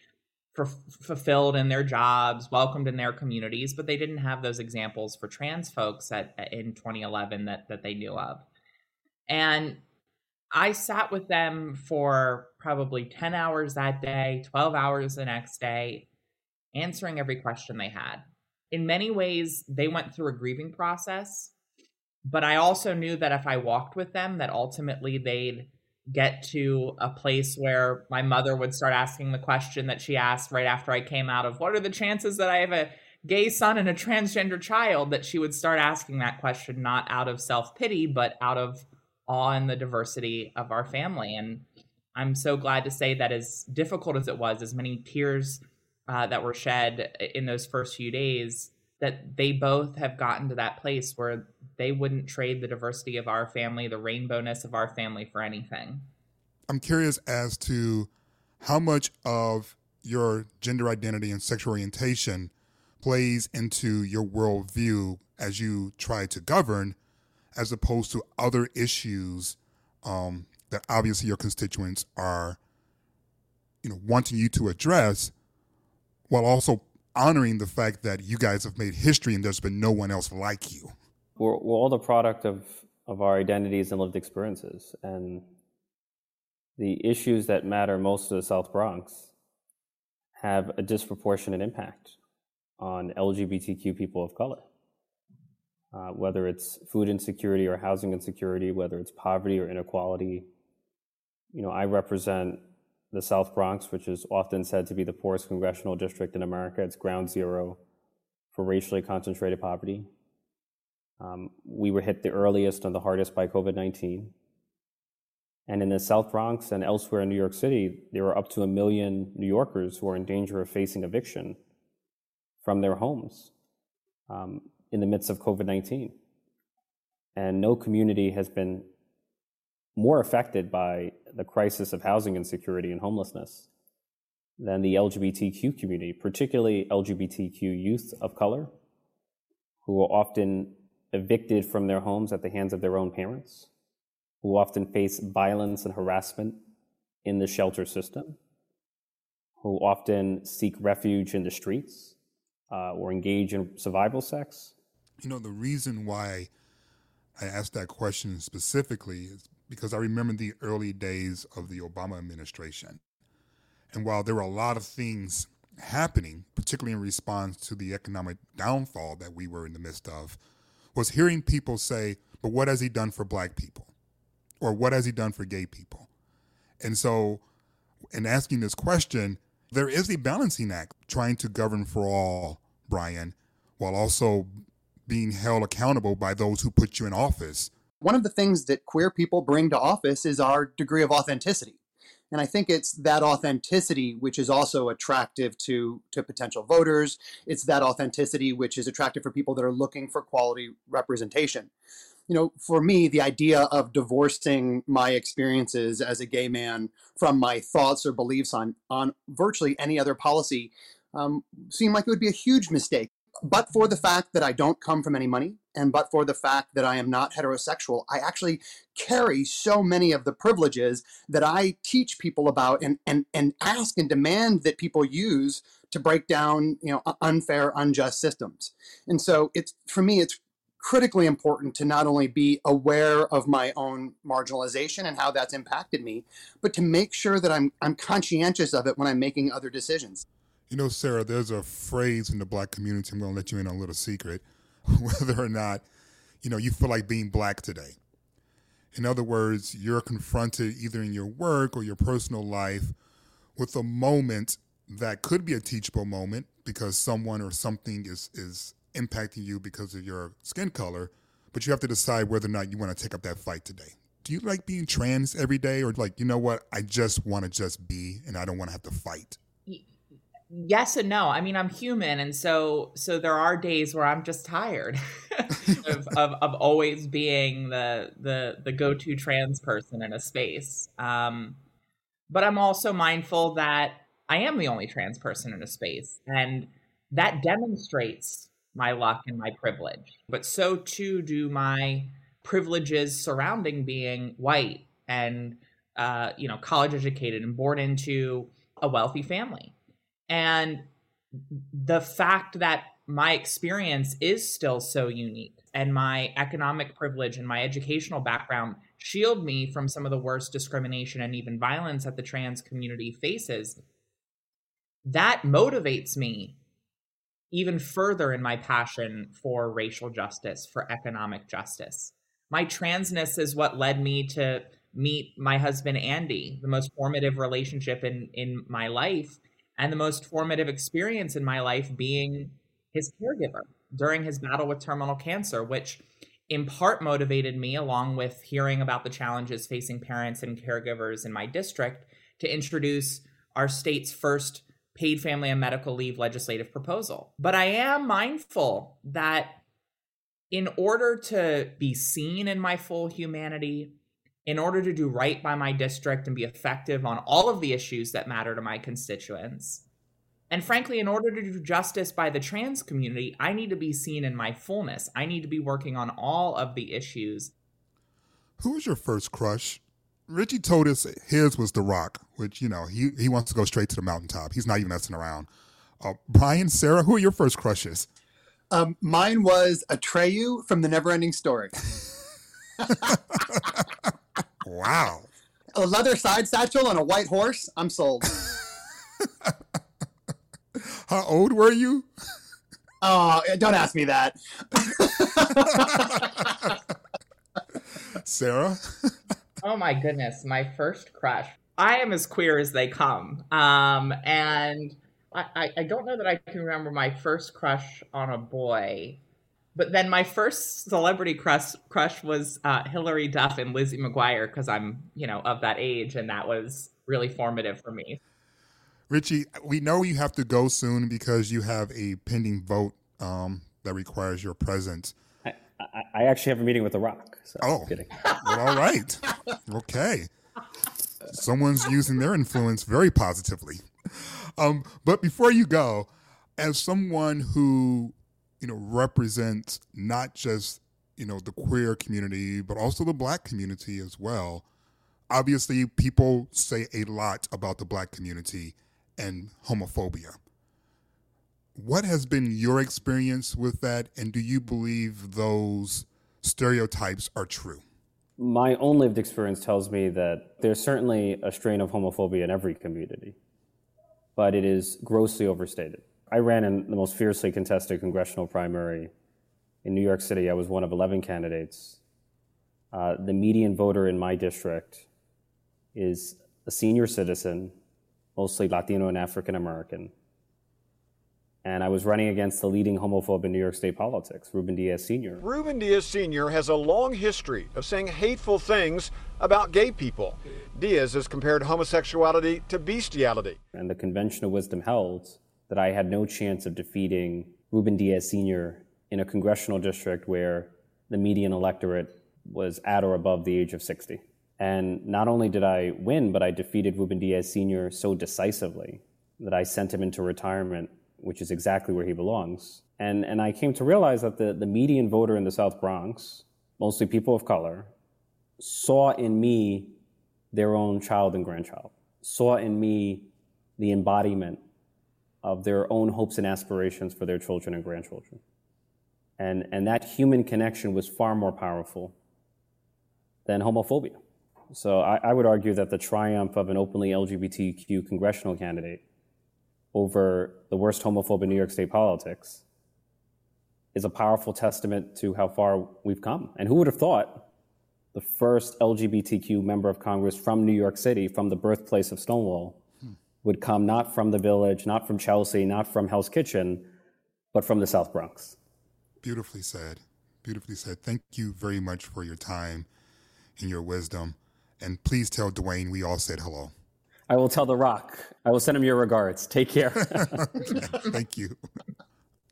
for, fulfilled in their jobs, welcomed in their communities, but they didn't have those examples for trans folks at, in 2011 that that they knew of. And I sat with them for probably 10 hours that day, 12 hours the next day, answering every question they had. In many ways, they went through a grieving process, but I also knew that if I walked with them that ultimately they'd get to a place where my mother would start asking the question that she asked right after I came out of what are the chances that I have a gay son and a transgender child that she would start asking that question not out of self-pity but out of awe in the diversity of our family and I'm so glad to say that as difficult as it was as many tears uh, that were shed in those first few days that they both have gotten to that place where they wouldn't trade the diversity of our family, the rainbowness of our family for anything. I'm curious as to how much of your gender identity and sexual orientation plays into your worldview as you try to govern, as opposed to other issues um, that obviously your constituents are, you know, wanting you to address, while also honoring the fact that you guys have made history and there's been no one else like you. We're, we're all the product of, of our identities and lived experiences. And the issues that matter most to the South Bronx have a disproportionate impact on LGBTQ people of color. Uh, whether it's food insecurity or housing insecurity, whether it's poverty or inequality. You know, I represent the South Bronx, which is often said to be the poorest congressional district in America. It's ground zero for racially concentrated poverty. Um, we were hit the earliest and the hardest by COVID 19. And in the South Bronx and elsewhere in New York City, there are up to a million New Yorkers who are in danger of facing eviction from their homes um, in the midst of COVID 19. And no community has been more affected by the crisis of housing insecurity and homelessness than the LGBTQ community, particularly LGBTQ youth of color, who are often evicted from their homes at the hands of their own parents, who often face violence and harassment in the shelter system, who often seek refuge in the streets uh, or engage in survival sex. You know, the reason why I asked that question specifically is because I remember the early days of the Obama administration. And while there were a lot of things happening, particularly in response to the economic downfall that we were in the midst of, was hearing people say, but what has he done for black people? Or what has he done for gay people? And so, in asking this question, there is a balancing act trying to govern for all, Brian, while also being held accountable by those who put you in office one of the things that queer people bring to office is our degree of authenticity. And I think it's that authenticity which is also attractive to, to potential voters. It's that authenticity which is attractive for people that are looking for quality representation. You know, for me, the idea of divorcing my experiences as a gay man from my thoughts or beliefs on, on virtually any other policy um, seemed like it would be a huge mistake but for the fact that I don't come from any money, and but for the fact that I am not heterosexual, I actually carry so many of the privileges that I teach people about and, and, and ask and demand that people use to break down you know unfair, unjust systems. And so it's for me, it's critically important to not only be aware of my own marginalization and how that's impacted me, but to make sure that I'm I'm conscientious of it when I'm making other decisions. You know, Sarah, there's a phrase in the black community. I'm going to let you in on a little secret, whether or not, you know, you feel like being black today. In other words, you're confronted either in your work or your personal life with a moment that could be a teachable moment because someone or something is, is impacting you because of your skin color, but you have to decide whether or not you want to take up that fight today. Do you like being trans every day or like, you know what, I just want to just be and I don't want to have to fight? Yes and no. I mean, I'm human, and so so there are days where I'm just tired. of, of, of, always being the the the go-to trans person in a space. Um, but I'm also mindful that I am the only trans person in a space, and that demonstrates my luck and my privilege. But so too do my privileges surrounding being white and uh, you know college educated and born into a wealthy family. And the fact that my experience is still so unique and my economic privilege and my educational background shield me from some of the worst discrimination and even violence that the trans community faces that motivates me even further in my passion for racial justice for economic justice. My transness is what led me to meet my husband Andy, the most formative relationship in in my life and the most formative experience in my life being his caregiver during his battle with terminal cancer, which in part motivated me along with hearing about the challenges facing parents and caregivers in my district to introduce our state's first paid family and medical leave legislative proposal. But I am mindful that in order to be seen in my full humanity, in order to do right by my district and be effective on all of the issues that matter to my constituents, and frankly, in order to do justice by the trans community, I need to be seen in my fullness. I need to be working on all of the issues. Who was your first crush? Richie told us his was The Rock, which, you know, he, he wants to go straight to the mountaintop. He's not even messing around. Uh, Brian, Sarah, who are your first crushes? Um, mine was Atreyu from the Neverending Story. wow. A leather side satchel on a white horse. I'm sold. How old were you? Oh, don't ask me that. Sarah? oh my goodness, my first crush. I am as queer as they come. Um, and I, I don't know that I can remember my first crush on a boy, but then my first celebrity crush crush was uh, Hilary Duff and Lizzie McGuire because I'm you know of that age, and that was really formative for me. Richie, we know you have to go soon because you have a pending vote um, that requires your presence. I, I, I, actually have a meeting with The Rock. So oh, well, all right, okay. Someone's using their influence very positively. Um, but before you go, as someone who you know represents not just you know the queer community but also the black community as well, obviously people say a lot about the black community and homophobia. What has been your experience with that, and do you believe those stereotypes are true? My own lived experience tells me that there's certainly a strain of homophobia in every community but it is grossly overstated. I ran in the most fiercely contested congressional primary in New York City. I was one of 11 candidates. Uh, the median voter in my district is a senior citizen, mostly Latino and African American and I was running against the leading homophobe in New York State politics, Ruben Diaz Sr. Ruben Diaz Sr. has a long history of saying hateful things about gay people. Diaz has compared homosexuality to bestiality. And the convention of wisdom held that I had no chance of defeating Ruben Diaz Sr. in a congressional district where the median electorate was at or above the age of 60. And not only did I win, but I defeated Ruben Diaz Sr. so decisively that I sent him into retirement which is exactly where he belongs. And, and I came to realize that the, the median voter in the South Bronx, mostly people of color, saw in me their own child and grandchild, saw in me the embodiment of their own hopes and aspirations for their children and grandchildren. And, and that human connection was far more powerful than homophobia. So I, I would argue that the triumph of an openly LGBTQ congressional candidate over the worst homophobe in New York State politics is a powerful testament to how far we've come. And who would have thought the first LGBTQ member of Congress from New York City, from the birthplace of Stonewall. Would come not from the village, not from Chelsea, not from Hell's Kitchen, but from the South Bronx. Beautifully said. Beautifully said. Thank you very much for your time and your wisdom. And please tell Dwayne we all said hello. I will tell The Rock. I will send him your regards. Take care. Thank you.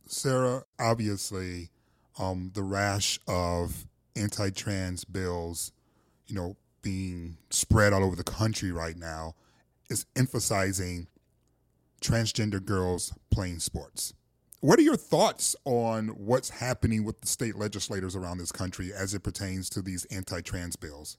Sarah, obviously, um, the rash of anti-trans bills, you know, being spread all over the country right now, is emphasizing transgender girls playing sports. What are your thoughts on what's happening with the state legislators around this country as it pertains to these anti-trans bills?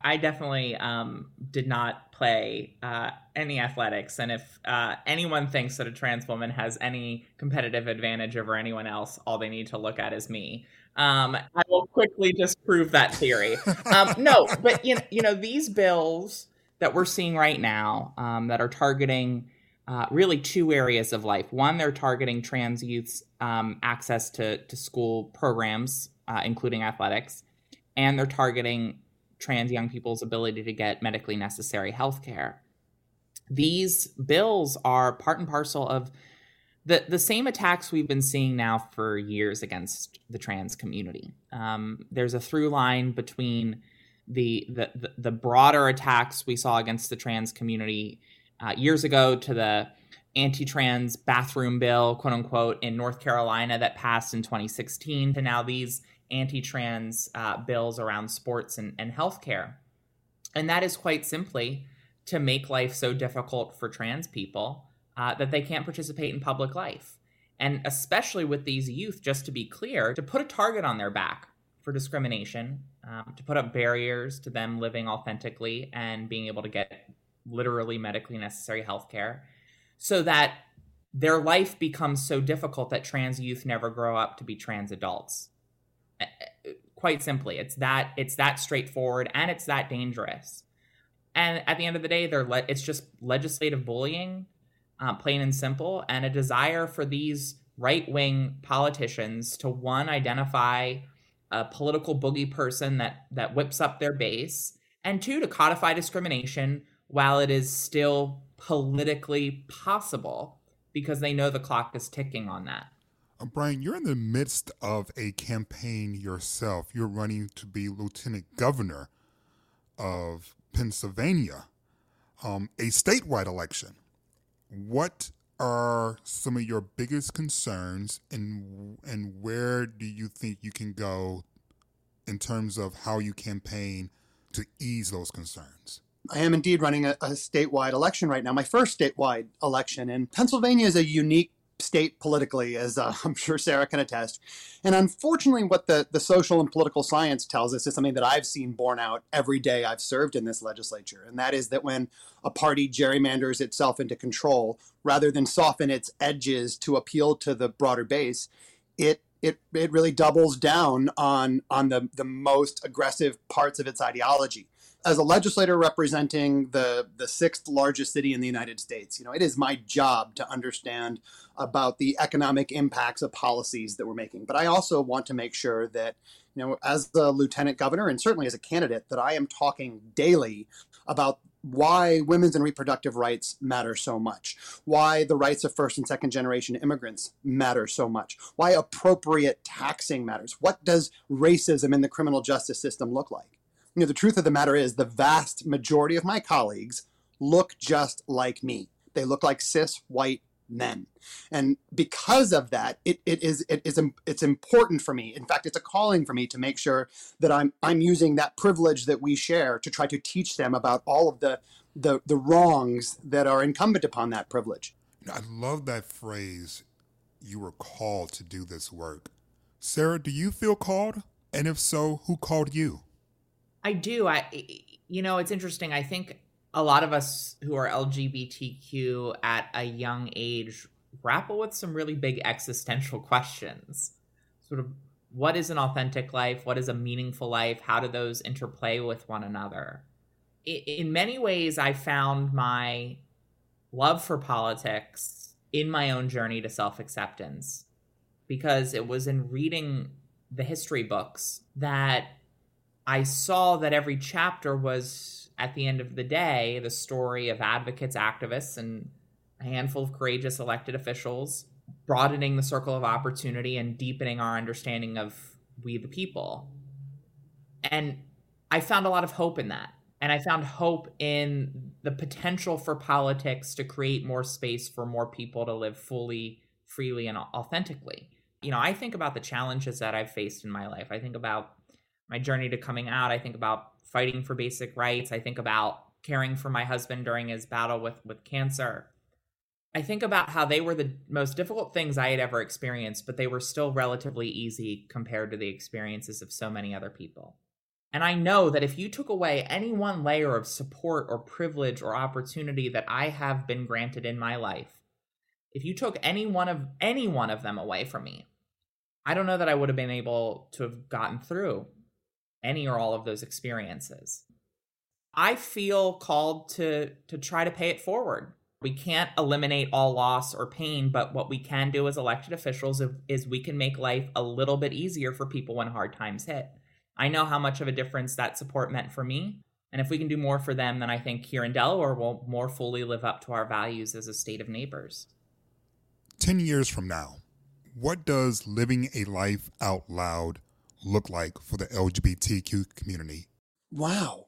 I definitely um, did not play uh, any athletics, and if uh, anyone thinks that a trans woman has any competitive advantage over anyone else, all they need to look at is me. Um, I will quickly disprove that theory. Um, no, but you know, you know, these bills that we're seeing right now um, that are targeting uh, really two areas of life. One, they're targeting trans youth's um, access to to school programs, uh, including athletics, and they're targeting trans young people's ability to get medically necessary health care. These bills are part and parcel of the, the same attacks we've been seeing now for years against the trans community. Um, there's a through line between the, the, the broader attacks we saw against the trans community uh, years ago to the anti-trans bathroom bill, quote unquote, in North Carolina that passed in 2016 to now these anti-trans uh, bills around sports and, and healthcare. And that is quite simply to make life so difficult for trans people uh, that they can't participate in public life. And especially with these youth, just to be clear, to put a target on their back for discrimination, um, to put up barriers to them living authentically and being able to get literally medically necessary health care, so that their life becomes so difficult that trans youth never grow up to be trans adults. Quite simply it's that it's that straightforward and it's that dangerous. And at the end of the day they're le- it's just legislative bullying uh, plain and simple and a desire for these right-wing politicians to one identify a political boogie person that that whips up their base and two to codify discrimination while it is still politically possible because they know the clock is ticking on that uh, Brian, you're in the midst of a campaign yourself. You're running to be lieutenant governor of Pennsylvania, um, a statewide election. What are some of your biggest concerns, and and where do you think you can go in terms of how you campaign to ease those concerns? I am indeed running a, a, statewide election right now, my first statewide election. And Pennsylvania is a unique state politically, as uh, I'm sure Sarah can attest. And unfortunately, what the, the social and political science tells us is something that I've seen borne out every day I've served in this legislature. And that is that when a party gerrymanders itself into control, rather than soften its edges to appeal to the broader base, it it, it really doubles down on on the, the most aggressive parts of its ideology as a legislator representing the the sixth largest city in the United States, you know, it is my job to understand about the economic impacts of policies that we're making. But I also want to make sure that, you know, as the lieutenant governor and certainly as a candidate, that I am talking daily about why women's and reproductive rights matter so much, why the rights of first and second generation immigrants matter so much, why appropriate taxing matters. What does racism in the criminal justice system look like? You know, the truth of the matter is the vast majority of my colleagues look just like me. They look like cis white men. And because of that, it, it is it is it's important for me. In fact, it's a calling for me to make sure that I'm I'm using that privilege that we share to try to teach them about all of the the, the wrongs that are incumbent upon that privilege. I love that phrase. You were called to do this work. Sarah, do you feel called? And if so, who called you? I do. I, you know, it's interesting. I think a lot of us who are LGBTQ at a young age grapple with some really big existential questions. Sort of, what is an authentic life? What is a meaningful life? How do those interplay with one another? In many ways, I found my love for politics in my own journey to self acceptance because it was in reading the history books that I saw that every chapter was, at the end of the day, the story of advocates, activists, and a handful of courageous elected officials, broadening the circle of opportunity and deepening our understanding of we the people. And I found a lot of hope in that. And I found hope in the potential for politics to create more space for more people to live fully, freely, and authentically you know, I think about the challenges that I've faced in my life. I think about my journey to coming out. I think about fighting for basic rights. I think about caring for my husband during his battle with with cancer. I think about how they were the most difficult things I had ever experienced, but they were still relatively easy compared to the experiences of so many other people. And I know that if you took away any one layer of support or privilege or opportunity that I have been granted in my life, if you took any one of any one of them away from me, I don't know that I would have been able to have gotten through any or all of those experiences. I feel called to to try to pay it forward we can't eliminate all loss or pain, but what we can do as elected officials is we can make life a little bit easier for people when hard times hit. I know how much of a difference that support meant for me. And if we can do more for them, then I think here in Delaware we'll more fully live up to our values as a state of neighbors. 10 years from now, what does living a life out loud look like for the LGBTQ community? Wow.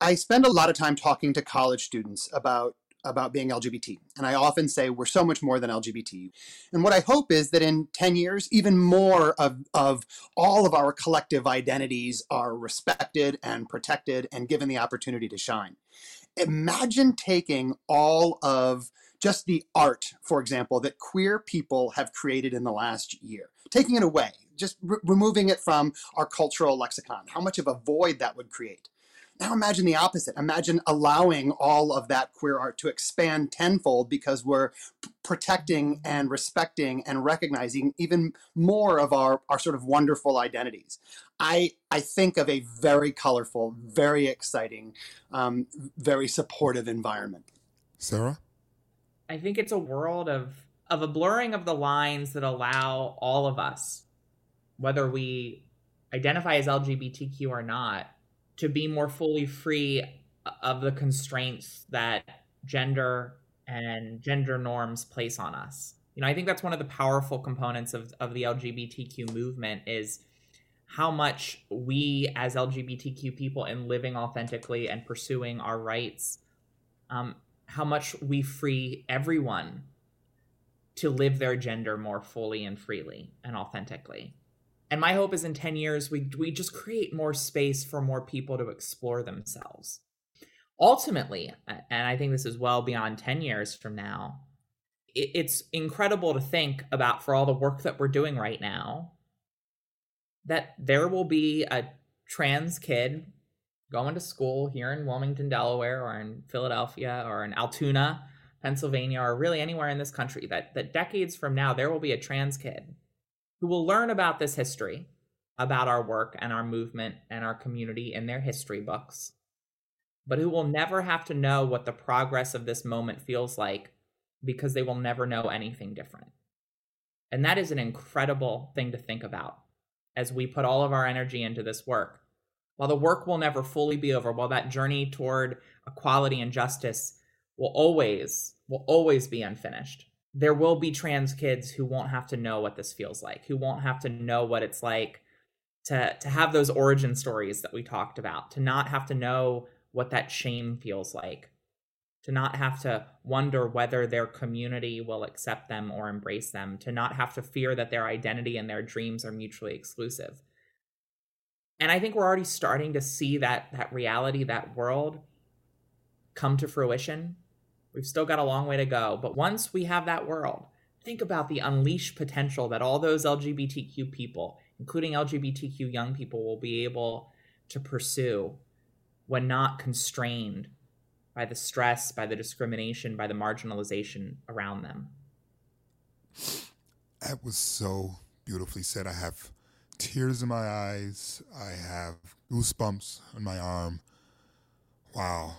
I spend a lot of time talking to college students about about being LGBT. And I often say we're so much more than LGBT. And what I hope is that in 10 years, even more of, of all of our collective identities are respected and protected and given the opportunity to shine. Imagine taking all of just the art, for example, that queer people have created in the last year, taking it away, just re- removing it from our cultural lexicon, how much of a void that would create. Now imagine the opposite. Imagine allowing all of that queer art to expand tenfold because we're p- protecting and respecting and recognizing even more of our, our sort of wonderful identities. I, I think of a very colorful, very exciting, um, very supportive environment. Sarah? I think it's a world of, of a blurring of the lines that allow all of us, whether we identify as LGBTQ or not, to be more fully free of the constraints that gender and gender norms place on us. You know, I think that's one of the powerful components of, of the LGBTQ movement is how much we as LGBTQ people in living authentically and pursuing our rights, um, how much we free everyone to live their gender more fully and freely and authentically. And my hope is in 10 years, we, we just create more space for more people to explore themselves. Ultimately, and I think this is well beyond 10 years from now, it, it's incredible to think about for all the work that we're doing right now that there will be a trans kid going to school here in Wilmington, Delaware, or in Philadelphia, or in Altoona, Pennsylvania, or really anywhere in this country, that, that decades from now, there will be a trans kid who will learn about this history, about our work and our movement and our community in their history books, but who will never have to know what the progress of this moment feels like because they will never know anything different. And that is an incredible thing to think about as we put all of our energy into this work. While the work will never fully be over, while that journey toward equality and justice will always will always be unfinished there will be trans kids who won't have to know what this feels like, who won't have to know what it's like to to have those origin stories that we talked about, to not have to know what that shame feels like, to not have to wonder whether their community will accept them or embrace them, to not have to fear that their identity and their dreams are mutually exclusive. And I think we're already starting to see that that reality, that world come to fruition We've still got a long way to go. But once we have that world, think about the unleashed potential that all those LGBTQ people, including LGBTQ young people, will be able to pursue when not constrained by the stress, by the discrimination, by the marginalization around them. That was so beautifully said. I have tears in my eyes. I have goosebumps on my arm. Wow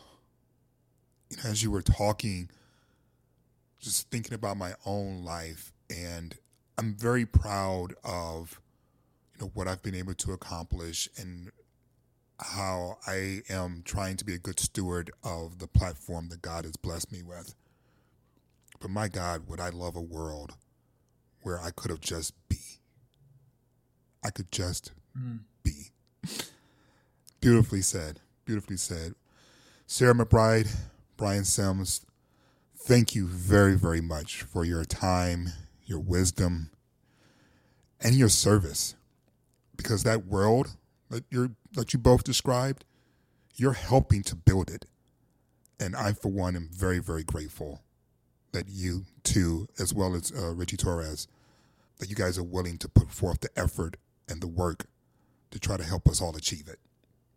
you know, as you were talking, just thinking about my own life, and I'm very proud of you know what I've been able to accomplish and how I am trying to be a good steward of the platform that God has blessed me with. But my God, would I love a world where I could have just be. I could just mm. be. Beautifully said. Beautifully said. Sarah McBride, Brian Sims, thank you very, very much for your time, your wisdom, and your service. Because that world that you that you both described, you're helping to build it. And I, for one, am very, very grateful that you two, as well as uh, Richie Torres, that you guys are willing to put forth the effort and the work to try to help us all achieve it.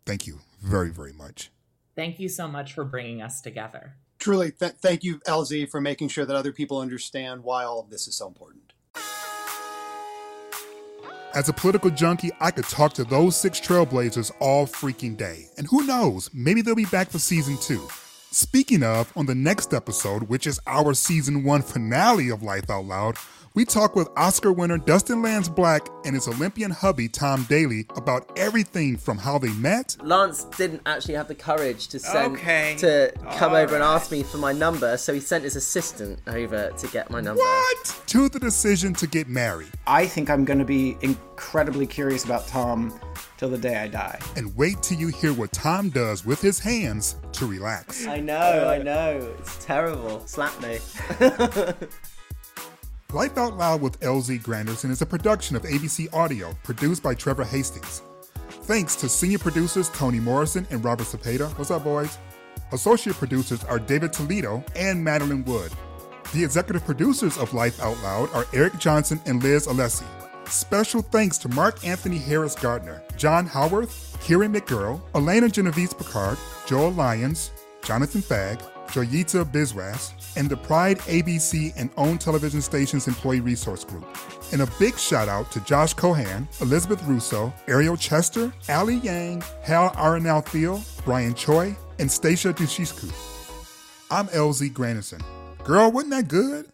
Thank you very, very much. Thank you so much for bringing us together. Truly, th- thank you, LZ, for making sure that other people understand why all of this is so important. As a political junkie, I could talk to those six trailblazers all freaking day. And who knows, maybe they'll be back for season two. Speaking of, on the next episode, which is our season one finale of Life Out Loud, we talk with Oscar winner Dustin Lance Black and his Olympian hubby Tom Daley about everything from how they met. Lance didn't actually have the courage to send Okay. to come All over and ask me for my number, so he sent his assistant over to get my number. What? To the decision to get married. I think I'm going to be incredibly curious about Tom till the day I die. And wait till you hear what Tom does with his hands to relax. I know, I know. It's terrible. Slap me. Life Out Loud with LZ Granderson is a production of ABC Audio, produced by Trevor Hastings. Thanks to senior producers Tony Morrison and Robert Cepeda. What's up, boys? Associate producers are David Toledo and Madeline Wood. The executive producers of Life Out Loud are Eric Johnson and Liz Alessi. Special thanks to Mark Anthony Harris Gardner, John Howarth, Kieran McGurl, Elena Genovese Picard, Joel Lyons, Jonathan Fagg, Joyita Biswas, and the Pride ABC and OWN television stations employee resource group. And a big shout out to Josh Cohan, Elizabeth Russo, Ariel Chester, Ali Yang, Hal Aronal Thiel, Brian Choi, and Stacia Dushisku. I'm LZ Granderson. Girl, wasn't that good?